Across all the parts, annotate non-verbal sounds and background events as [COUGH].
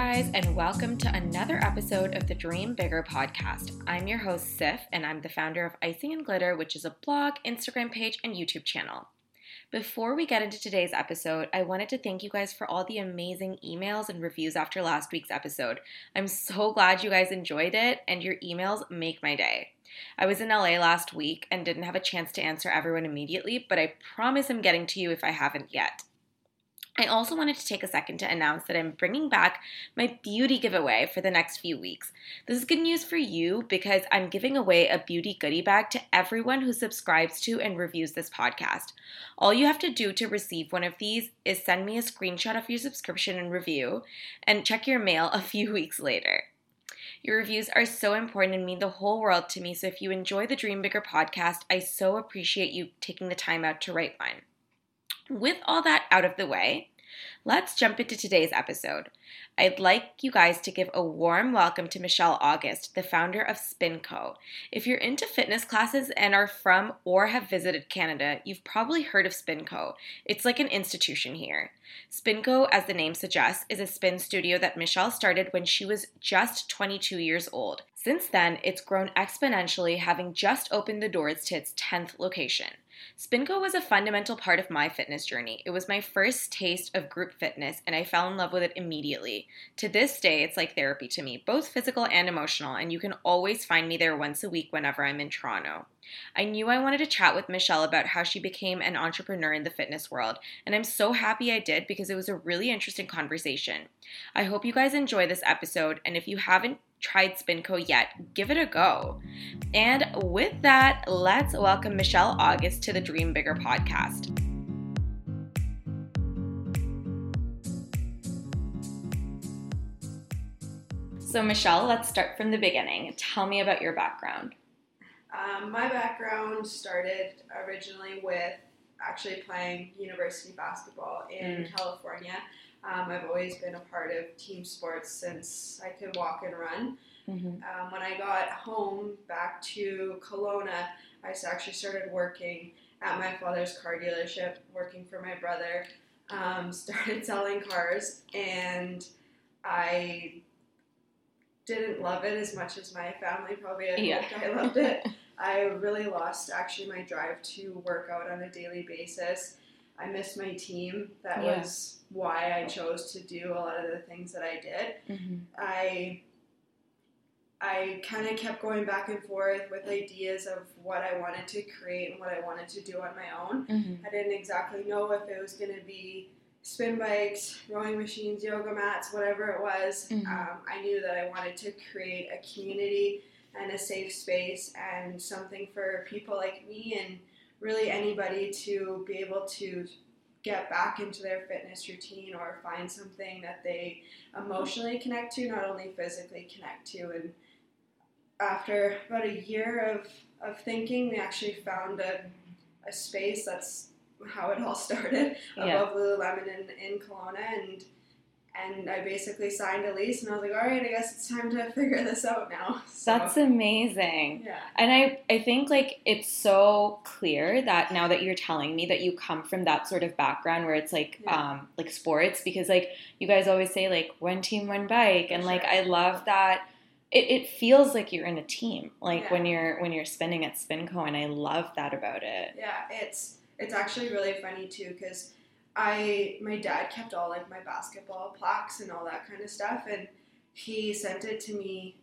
Guys, and welcome to another episode of the Dream Bigger podcast. I'm your host, Siff, and I'm the founder of Icing and Glitter, which is a blog, Instagram page, and YouTube channel. Before we get into today's episode, I wanted to thank you guys for all the amazing emails and reviews after last week's episode. I'm so glad you guys enjoyed it, and your emails make my day. I was in LA last week and didn't have a chance to answer everyone immediately, but I promise I'm getting to you if I haven't yet. I also wanted to take a second to announce that I'm bringing back my beauty giveaway for the next few weeks. This is good news for you because I'm giving away a beauty goodie bag to everyone who subscribes to and reviews this podcast. All you have to do to receive one of these is send me a screenshot of your subscription and review and check your mail a few [LAUGHS] weeks later. Your reviews are so important and mean the whole world to me, so if you enjoy the Dream Bigger podcast, I so appreciate you taking the time out to write one. With all that out of the way, let's jump into today's episode. I'd like you guys to give a warm welcome to Michelle August, the founder of SpinCo. If you're into fitness classes and are from or have visited Canada, you've probably heard of SpinCo. It's like an institution here. SpinCo, as the name suggests, is a spin studio that Michelle started when she was just 22 years old. Since then, it's grown exponentially, having just opened the doors to its 10th location. Spinco was a fundamental part of my fitness journey. It was my first taste of group fitness, and I fell in love with it immediately. To this day, it's like therapy to me, both physical and emotional, and you can always find me there once a week whenever I'm in Toronto. I knew I wanted to chat with Michelle about how she became an entrepreneur in the fitness world, and I'm so happy I did because it was a really interesting conversation. I hope you guys enjoy this episode, and if you haven't tried Spinco yet, give it a go. And with that, let's welcome Michelle August to the Dream Bigger podcast. So, Michelle, let's start from the beginning. Tell me about your background. Um, my background started originally with actually playing university basketball in Mm. California. Um, I've always been a part of team sports since I could walk and run. Mm-hmm. Um, when I got home back to Kelowna, I actually started working at my father's car dealership, working for my brother. Um, [LAUGHS] started selling cars, and I didn't love it as much as my family probably had Yeah. I loved it. [LAUGHS] I really lost actually my drive to work out on a daily basis. I missed my team. That Yeah. was why I chose to do a lot of the things that I did. Mm-hmm. I I kind of kept going back and forth with ideas of what I wanted to create and what I wanted to do on my own. Mm-hmm. I didn't exactly know if it was going to be spin bikes, rowing machines, yoga mats, whatever it was. Mhm. Um, I knew that I wanted to create a community and a safe space and something for people like me and really anybody to be able to get back into their fitness routine or find something that they emotionally connect to, not only physically connect to. And after about a year of, of thinking, we actually found a, a space that's how it all [LAUGHS] started Yeah. above Lululemon in, in Kelowna and and I basically signed a lease and I was like, all right, I guess it's time to [LAUGHS] figure this out now. So, That's amazing. yeah. And I, I think like it's so clear that now that you're telling me that you come from that sort of background where it's like Yeah. um like sports because like you guys always say like one team one bike and like I love that it, it feels like you're in a team, like Yeah. when you're when you're spinning at Spinco, and I love that about it. Yeah, it's it's actually really funny too because I my dad kept all like my basketball plaques and all that kind of stuff, and he sent it to me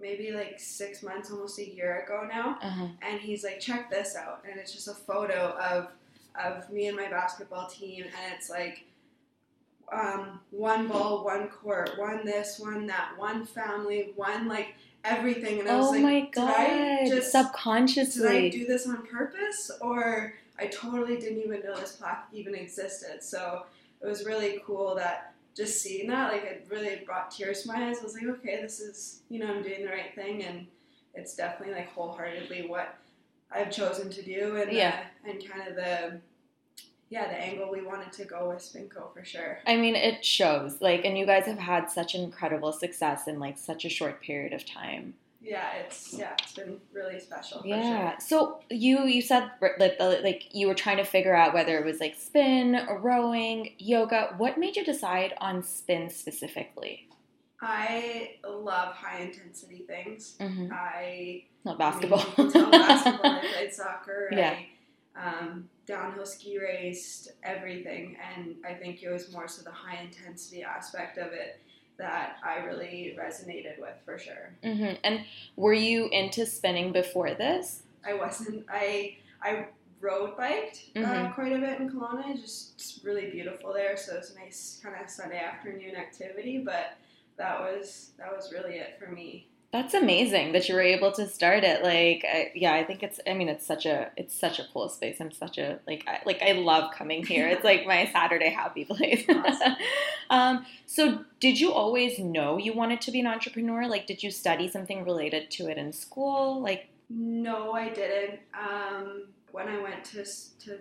maybe like six months, almost a year ago now, Uh-huh. and he's like, check this out, and it's just a photo of of me and my basketball team, and it's like. Um, one ball, one court, one this, one that, one family, one like everything, and I was Oh like, my did I god! just did I do this on purpose or I totally didn't even know this plaque even existed. So it was really cool that just seeing that, like it really brought tears to my eyes. I was like, okay, this is, you know, I'm doing the right thing and it's definitely like wholeheartedly what I've chosen to do and Yeah. the, and kind of the yeah, the angle we wanted to go with Spinco for sure. I mean, it shows. Like, and you guys have had such incredible success in like such a short period of time. Yeah, it's yeah, it's been really special for Yeah. sure. So you you said that the, like you were trying to figure out whether it was like spin, or rowing, yoga. What made you decide on spin specifically? I love high intensity things. Mm-hmm. I Not basketball. I mean, [LAUGHS] basketball. I played soccer. Yeah. I um, downhill ski raced, everything, and I think it was more so the high intensity aspect of it that I really resonated with for sure. hmm And were you into spinning before this? I wasn't. I I road biked uh, Mhm. quite a bit in Kelowna. Just it's really beautiful there, so it's a nice kind of Sunday afternoon activity. But that was that was really it for me. That's amazing that you were able to start it. Like, I, yeah, I think it's. I mean, it's such a it's such a cool space. I'm such a like I, like I love coming here. It's like my Saturday happy [LAUGHS] place. Awesome. um, so, did you always know you wanted to be an entrepreneur? Like, did you study something related to it in school? Like, No, I didn't. Um, when I went to to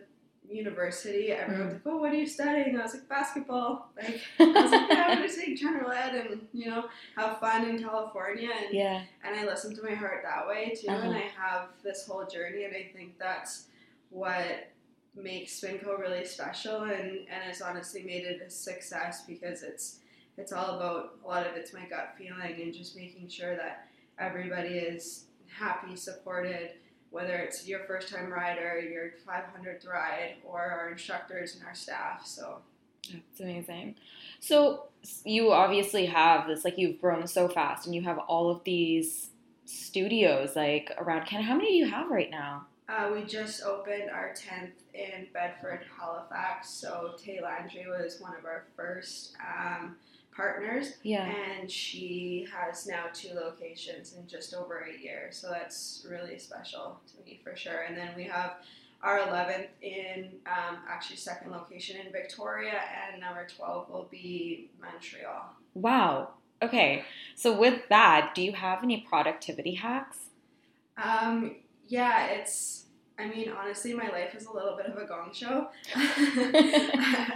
university, everyone was like, "Oh, what are you studying?" I was like, "Basketball." Like, [LAUGHS] I was like, "Yeah, I'm gonna take general ed and you know have fun in California." And yeah, and I listened to my heart that way too. And Uh-huh. I have this whole journey, and I think that's what makes Spinco really special, and and it's honestly made it a success because it's it's all about a lot of it's my gut feeling and just making sure that everybody is happy, supported. Whether it's your first time rider, your 500th ride, or our instructors and our staff. So, that's amazing. So, you obviously have this. Like, you've grown so fast, and you have all of these studios like around Canada. How many do you have right now? Uh, we just opened our 10th in Bedford, Halifax. So Tay Landry was one of our first um, partners, Yeah. and she has now two locations in just over a year. So that's really special to me for sure. And then we have our 11th in um, actually second location in Victoria, and number 12 will be Montreal. Wow. Okay. So with that, do you have any productivity hacks? Um, yeah, it's. I mean, honestly, my life is a little bit of a gong show. [LAUGHS] [LAUGHS]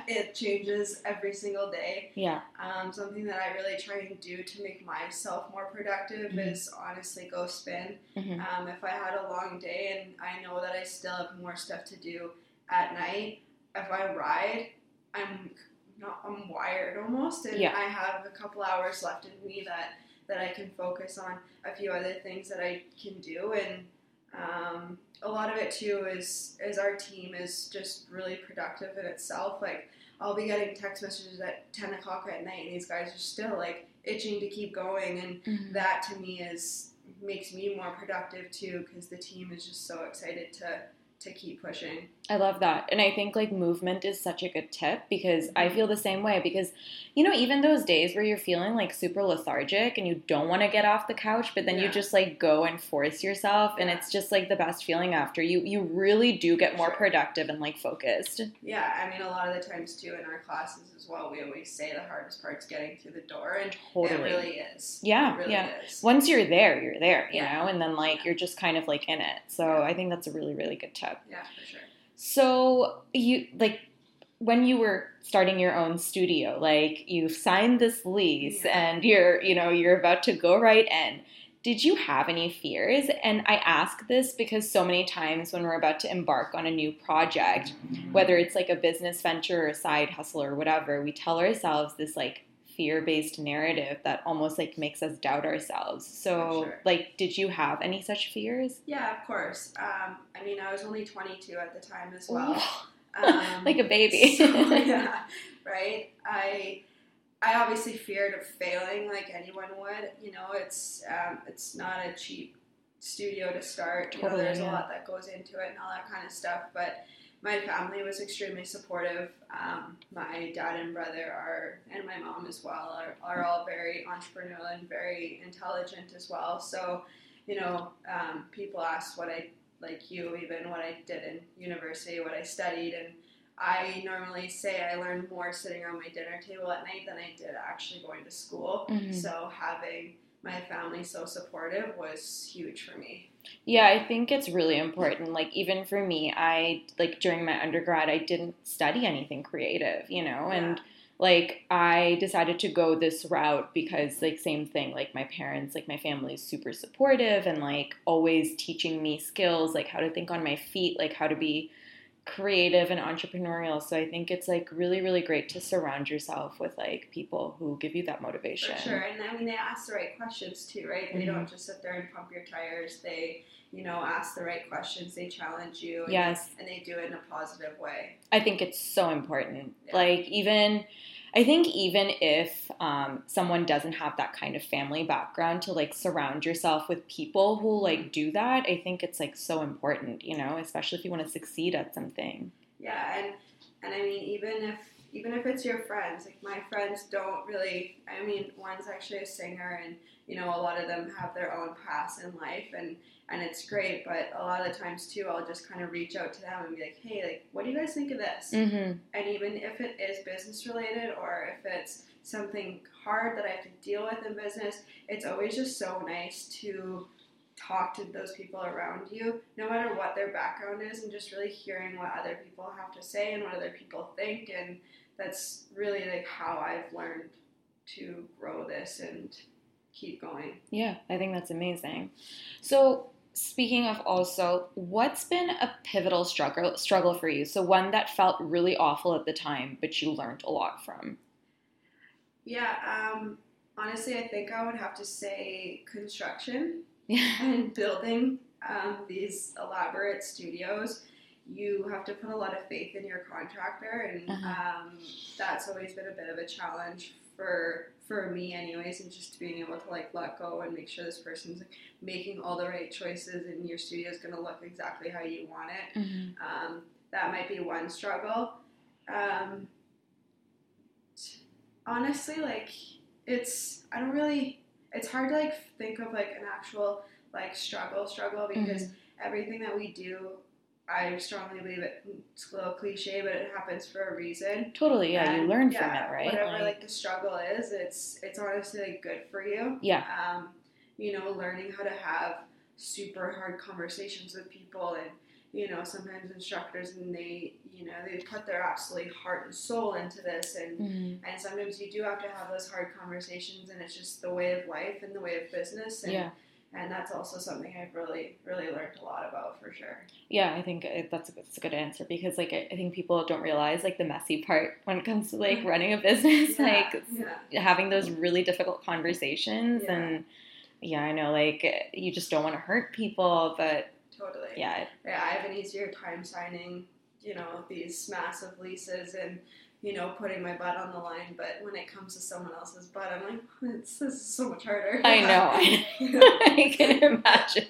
it changes every single day. Yeah. Um, something that I really try and do to make myself more productive Mhm. is honestly go spin. hmm Um, if I had a long day and I know that I still have more stuff to do at night, if I ride, I'm not I'm wired almost, and Yeah. I have a couple hours left in me that that I can focus on a few other things that I can do, and um, a lot of it too is is our team is just really productive in itself. Like I'll be getting text messages at ten o'clock at night, and these guys are still like itching to keep going, and Mm-hmm. that to me is makes me more productive too because the team is just so excited to to keep pushing. I love that. And I think like movement is such a good tip because I Mhm. feel the same way because you know even those days where you're feeling like super lethargic and you don't want to get off the couch but then you just like go and force yourself and Yeah. it's just like the best feeling after. You you really do get more Sure. productive and like focused. Yeah, I mean a lot of the times too in our classes as well, we always say the hardest part's getting through the door, and Totally. it really is. Yeah, it really yeah. is. Once you're there, you're there, you Yeah. know, and then like Yeah. you're just kind of like in it. So Yeah. I think that's a really really good tip. Yeah, for sure. So you like when you were starting your own studio, like you've signed this lease Yeah. and you're, you know, you're about to go right in. Did you have any fears? And I ask this because so many times when we're about to embark on a new project, whether it's like a business venture or a side hustle or whatever, we tell ourselves this like fear-based narrative that almost like makes us doubt ourselves. So, sure. like, did you have any such fears? Yeah, of course. Um, I mean, I was only 22 at the time as well. Um, [LAUGHS] like a baby. so, [LAUGHS] yeah, right. I I obviously feared of failing, like anyone would. You know, it's um, it's not a cheap studio to start. You know, Totally, there's a lot that goes into it and all that kind of stuff. But my family was extremely supportive. Um, my dad and brother are, and my mom as well, are, are all very entrepreneurial and very intelligent as well. So, you know, um, people ask what I like you even what I did in university, what I studied, and I normally say I learned more sitting around my dinner table at night than I did actually going to school. Mhm. So having my family so supportive was huge for me. Yeah, I think it's really important. Like even for me, I like during my undergrad, I didn't study anything creative, you know, and like I decided to go this route because like same thing, like my parents, like my family is super supportive and like always teaching me skills, like how to think on my feet, like how to be creative and entrepreneurial. So I think it's like really really great to surround yourself with like people who give you that motivation. For sure, and I mean they ask the right questions too, right? They Mhm. don't just sit there and pump your tires. They, you know, ask the right questions. They challenge you. And, Yes. and they do it in a positive way. I think it's so important. Yeah. Like even I think even if um, someone doesn't have that kind of family background to like surround yourself with people who like do that, I think it's like so important, you know, especially if you want to succeed at something. Yeah, and and I mean even if even if it's your friends, like my friends don't really. I mean, one's actually a singer, and you know a lot of them have their own paths in life, and and it's great. But a lot of the times too, I'll just kind of reach out to them and be like, hey, like, what do you guys think of this? Mm-hmm. and even if it is business related or if it's something hard that I have to deal with in business, it's always just so nice to talk to those people around you, no matter what their background is, and just really hearing what other people have to say and what other people think. And that's really like how I've learned to grow this and keep going. Yeah, I think that's amazing. So speaking of also, what's been a pivotal struggle struggle for you? So one that felt really awful at the time, but you learned a lot from. Yeah, um, honestly, I think I would have to say construction. Yeah. [LAUGHS] and building um, these elaborate studios, you have to put a lot of faith in your contractor, and Uh-huh. um, that's always been a bit of a challenge for for me, anyways, and just being able to like let go and make sure this person's making all the right choices, and your studio is going to look exactly how you want it. Mm-hmm. Um, that might be one struggle. Um, honestly, like it's I don't really. It's hard to like think of like an actual like struggle struggle because everything that we do, I strongly believe it. It's a little cliche, but it happens for a reason. Totally, yeah, you learn yeah, from it, right? Whatever Like- like, the struggle is, it's it's honestly like good for you. yeah. Um, you know, learning how to have super hard conversations with people and you know, sometimes instructors and they, you know, they put their absolutely heart and soul into this and Mhm. and sometimes you do have to have those hard conversations and it's just the way of life and the way of business and Yeah. And that's also something I've really really learned a lot about for sure. Yeah, I think it, that's a, that's a good answer because like I, I think people don't realize like the messy part when it comes to like [LAUGHS] running a business, Yeah, like yeah. having those really difficult conversations Yeah. and yeah, I know like you just don't want to hurt people, but Totally. yeah, yeah, I have an easier time signing, you know, these massive leases and, you know, putting my butt on the line. But when it comes to someone else's butt, I'm like, this, this is so much harder. I know. [LAUGHS] [LAUGHS] I can imagine.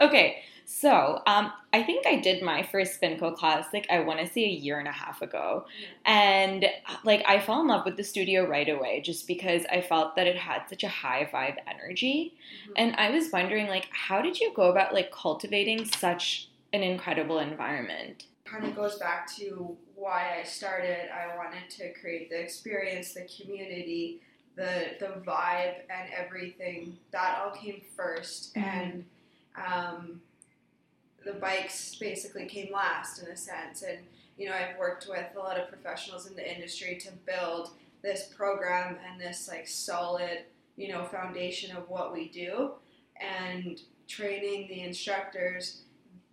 Okay, so um, I think I did my first Spinco class like I want to say a year and a half ago, and like I fell in love with the studio right away just because I felt that it had such a high vibe energy, Mhm. and I was wondering like how did you go about like cultivating such an incredible environment? Kind of goes back to why I started. I wanted to create the experience, the community, the the vibe, and everything. That all came 1st Mhm. and um, the bikes basically came last in a sense. And you know, I've worked with a lot of professionals in the industry to build this program and this like solid, you know, foundation of what we do, and training the instructors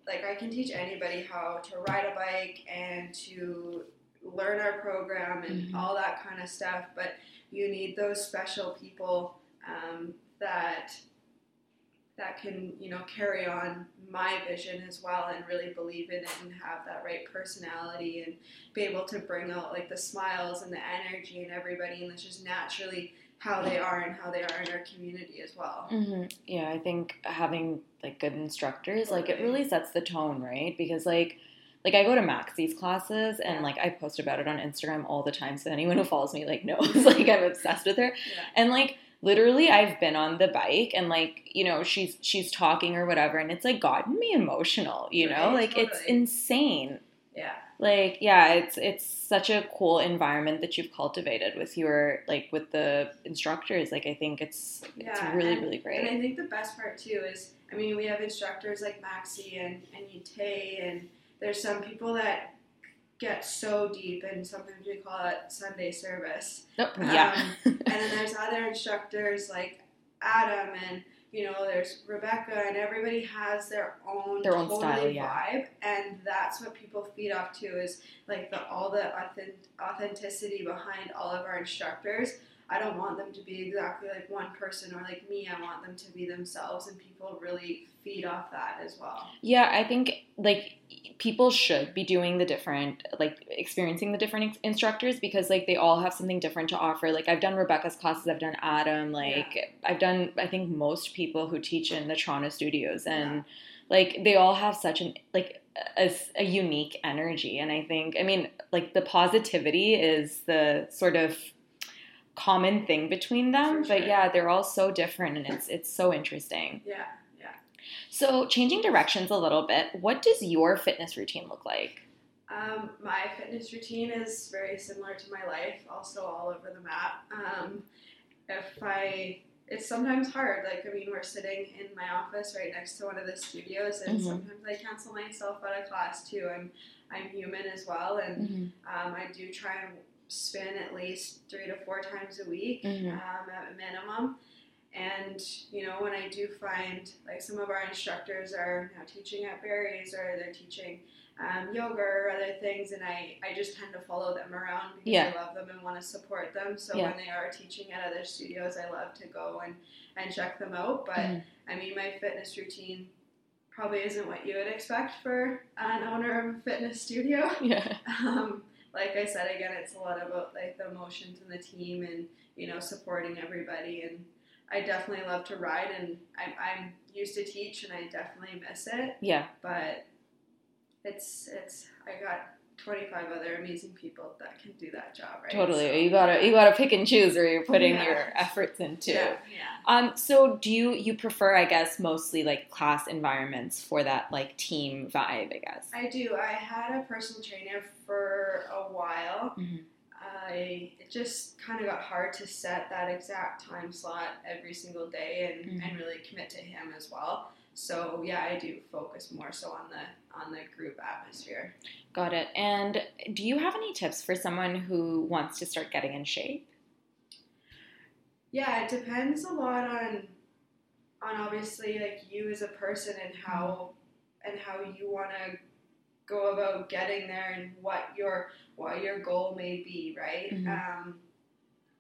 like I can teach anybody how to ride a bike and to learn our program and Mhm. all that kind of stuff. But you need those special people um, that that can you know carry on my vision as well and really believe in it and have that right personality and be able to bring out like the smiles and the energy and everybody and that's just naturally how they are and how they are in our community as well. hmm Yeah, I think having like good instructors, like it really sets the tone, right? Because like, like I go to Maxie's classes and Yeah. like I post about it on Instagram all the time. So anyone who follows me like [LAUGHS] knows like I'm obsessed with her. Yeah. And like literally I've been on the bike and like, you know, she's she's talking or whatever and it's like gotten me emotional, you know? Right, like it's insane. Yeah. Like, yeah, it's it's such a cool environment that you've cultivated with your like with the instructors. Like I think it's it's really, and- really great. And I think the best part too is, I mean, we have instructors like Maxi and and Yute, and there's some people that get so deep, and sometimes we call it Sunday service. Oh, yeah. Um, and then there's other instructors like Adam and you know there's Rebecca and everybody has their own Their own totally style, yeah. vibe and that's what people feed off to is like the all the authentic, authenticity behind all of our instructors. I don't want them to be exactly like one person or like me. I want them to be themselves and people really feed off that as well. Yeah, I think like people should be doing the different, like experiencing the different ex- instructors because like they all have something different to offer. Like I've done Rebecca's classes, I've done Adam, like I've done I think most people who teach in the Toronto studios and Yeah. like they all have such an like a, a unique energy and I think I mean like the positivity is the sort of common thing between them, For but yeah, they're all so different and it's it's so interesting. Yeah, yeah. So, changing directions a little bit, what does your fitness routine look like? Um, my fitness routine is very similar to my life, also all over the map. Um, if I, it's sometimes hard. Like, I mean, we're sitting in my office right next to one of the studios, and Mhm. sometimes I cancel myself out of class too. I'm, I'm human as well, and um, I do try and spin at least three to four times a week Mhm. um, at a minimum. And you know, when I do find like some of our instructors are now teaching at Barry's or they're teaching um, yoga or other things, and I, I just tend to follow them around because Yeah. I love them and want to support them. So Yeah. when they are teaching at other studios, I love to go and, and check them out. But Mhm. I mean, my fitness routine probably isn't what you would expect for an owner of a fitness studio. Yeah. [LAUGHS] Um, like I said again, it's a lot about like the emotions and the team and you know supporting everybody. And I definitely love to ride, and I'm, I'm used to teach, and I definitely miss it. Yeah. But it's it's I got 25 other amazing people that can do that job, right? Totally. So- you gotta you gotta pick and choose where you're putting Yeah. your efforts into. Yeah, yeah. Um. So, do you you prefer, I guess, mostly like class environments for that like team vibe? I guess. I do. I had a personal trainer for a while. Mhm. I it just kind of got hard to set that exact time slot every single day and, Mhm. and really commit to him as well. So yeah, I do focus more so on the on the group atmosphere. Got it. And do you have any tips for someone who wants to start getting in shape? Yeah, it depends a lot on on obviously like you as a person and how and how you want to go about getting there and what your what your goal may be, right? Mhm. Um,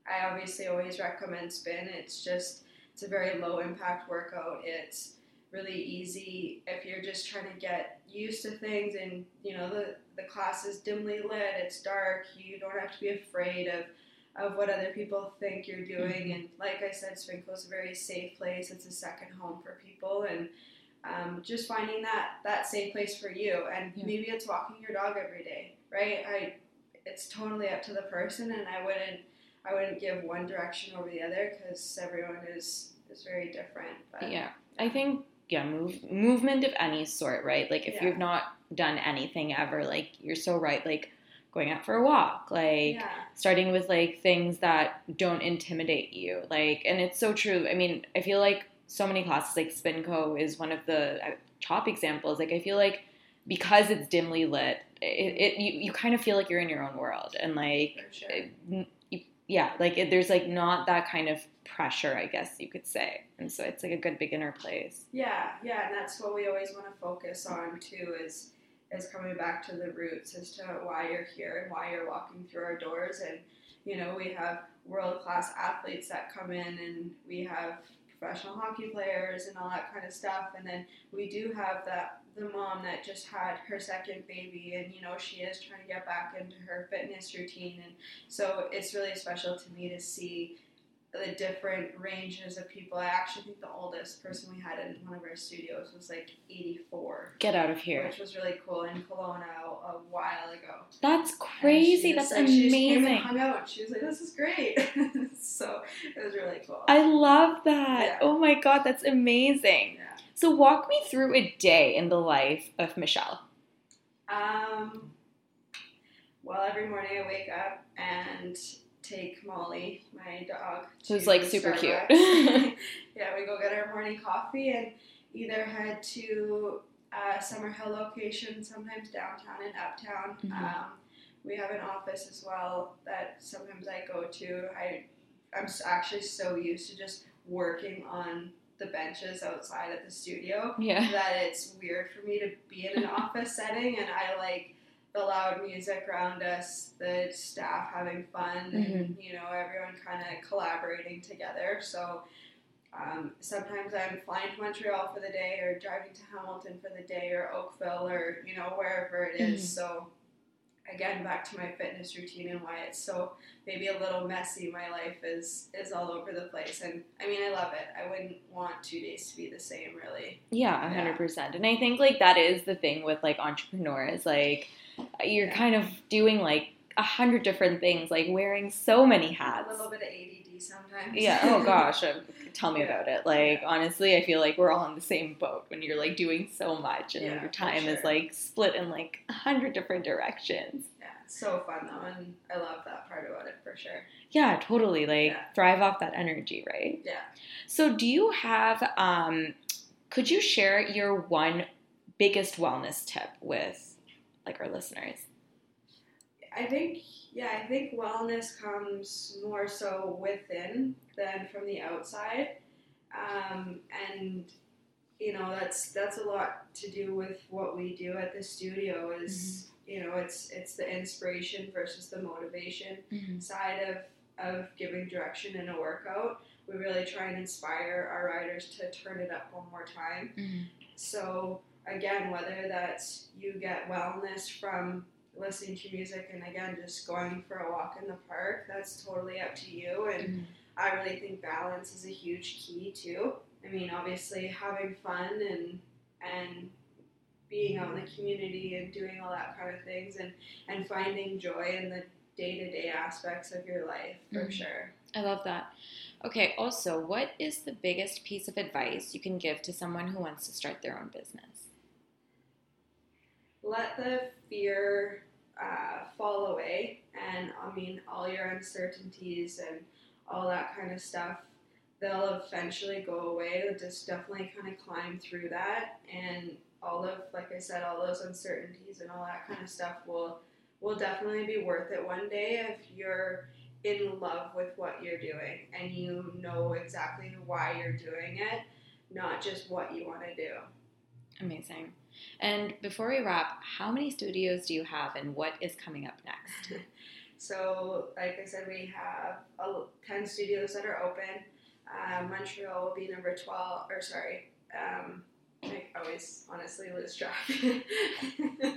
I obviously always recommend spin. It's just it's a very low impact workout. It's really easy if you're just trying to get used to things and you know the the class is dimly lit, it's dark, you don't have to be afraid of of what other people think you're doing. And like I said, Spinco is a very safe place. It's a second home for people, and um, just finding that that safe place for you. And Yeah. maybe it's walking your dog every day, right? I it's totally up to the person, and I wouldn't I wouldn't give one direction over the other because everyone is is very different. But Yeah, I think yeah, move movement of any sort, right? Like if Yeah. you've not done anything ever, like you're so right, like going out for a walk, like yeah, starting with like things that don't intimidate you, like, and it's so true. I mean, I feel like so many classes, like Spinco, is one of the uh, top examples. Like I feel like because it's dimly lit, it, it you, you kind of feel like you're in your own world, and like sure. it- you- yeah, like it, there's like not that kind of pressure, I guess you could say, and so it's like a good beginner place. Yeah, yeah, and that's what we always want to focus on too. Is is coming back to the roots as to why you're here and why you're walking through our doors. And, you know, we have world class athletes that come in and we have professional hockey players and all that kind of stuff. And then we do have that the mom that just had her second baby and you know she is trying to get back into her fitness routine and so it's really special to me to see the different ranges of people. I actually think the oldest person we had in one of our studios was like 84. Get out of here. Which was really cool in Kelowna a, while ago. That's crazy. That's like, amazing. She came and hung out. She was like, "This is great." [LAUGHS] so it was really cool. I love that. Yeah. Oh my god, that's amazing. Yeah. So walk me through a day in the life of Michelle. Um. Well, every morning I wake up and take Molly, my dog. Who's like super Starbucks. cute. [LAUGHS] yeah, we go get our morning coffee and either head to uh, Summerhill location, sometimes downtown and uptown. Mm-hmm. Um, we have an office as well that sometimes I go to. I I'm actually so used to just working on the benches outside at the studio yeah. that it's weird for me to be in an [LAUGHS] office setting and I like the loud music around us, the staff having fun, mm-hmm. and you know everyone kind of collaborating together. So um, sometimes I'm flying to Montreal for the day, or driving to Hamilton for the day, or Oakville, or you know wherever it is. Mm-hmm. So again, back to my fitness routine and why it's so maybe a little messy. My life is is all over the place, and I mean I love it. I wouldn't want two days to be the same, really. Yeah, hundred yeah. percent. And I think like that is the thing with like entrepreneurs, like you're kind of doing like a hundred different things, like wearing so many hats. A little bit of ADD sometimes. Yeah. Oh gosh, [LAUGHS] tell me yeah. about it. Like yeah. honestly, I feel like we're all in the same boat when you're like doing so much and yeah, your time sure. is like split in like a hundred different directions. Yeah, so fun though, and I love that part about it for sure. Yeah, totally. Like thrive off that energy, right? Yeah. So, do you have? um Could you share your one biggest wellness tip with like our listeners? I think yeah, I think wellness comes more so within than from the outside, um, and you know that's that's a lot to do with what we do at the studio. Is mm-hmm. you know it's it's the inspiration versus the motivation mm-hmm. side of of giving direction in a workout. We really try and inspire our riders to turn it up one more time. Mm-hmm. So again, whether that's you get wellness from listening to music and again just going for a walk in the park, that's totally up to you. And mm-hmm. I really think balance is a huge key too. I mean, obviously having fun and and being out in the community and doing all that kind of things and and finding joy in the day to day aspects of your life for mm-hmm. sure. I love that. Okay, also, what is the biggest piece of advice you can give to someone who wants to start their own business? let the fear uh, fall away. And I mean, all your uncertainties and all that kind of stuff, they'll eventually go away. Just definitely kind of climb through that. And all of, like I said, all those uncertainties and all that kind of stuff will will definitely be worth it one day if you're in love with what you're doing and you know exactly why you're doing it, not just what you want to do. Amazing. And before we wrap, how many studios do you have and what is coming up next? [LAUGHS] so, like I said, we have uh, 10 studios that are open. Uh, Montreal will be number 12, or sorry, um, I always honestly lose track. [LAUGHS]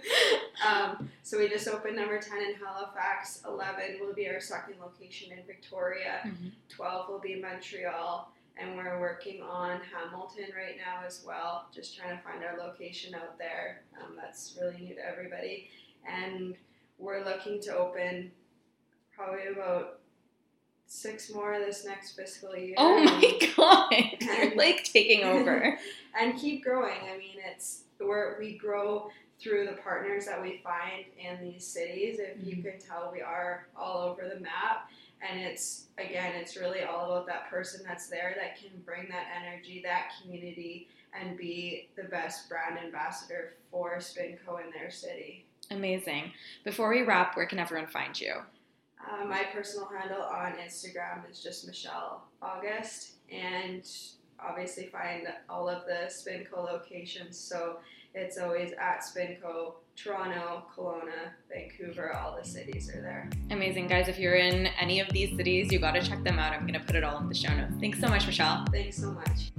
um, so we just opened number 10 in Halifax. 11 will be our second location in Victoria. Mm-hmm. 12 will be Montreal and we're working on Hamilton right now as well, just trying to find our location out there. Um, that's really new to everybody, and we're looking to open probably about six more this next fiscal year. Oh my [LAUGHS] god, you're like taking over, [LAUGHS] and keep growing. I mean, it's where we grow through the partners that we find in these cities. If mm-hmm. you can tell, we are all over the map and it's again it's really all about that person that's there that can bring that energy that community and be the best brand ambassador for spinco in their city. Amazing. Before we wrap where can everyone find you? Uh, my personal handle on instagram is just michelle august and obviously find all of the spinco locations. So it's always at Spinco, Toronto, Kelowna, Vancouver, all the cities are there. Amazing, guys. If you're in any of these cities, you got to check them out. I'm going to put it all in the show notes. Thanks so much, Michelle. Thanks so much.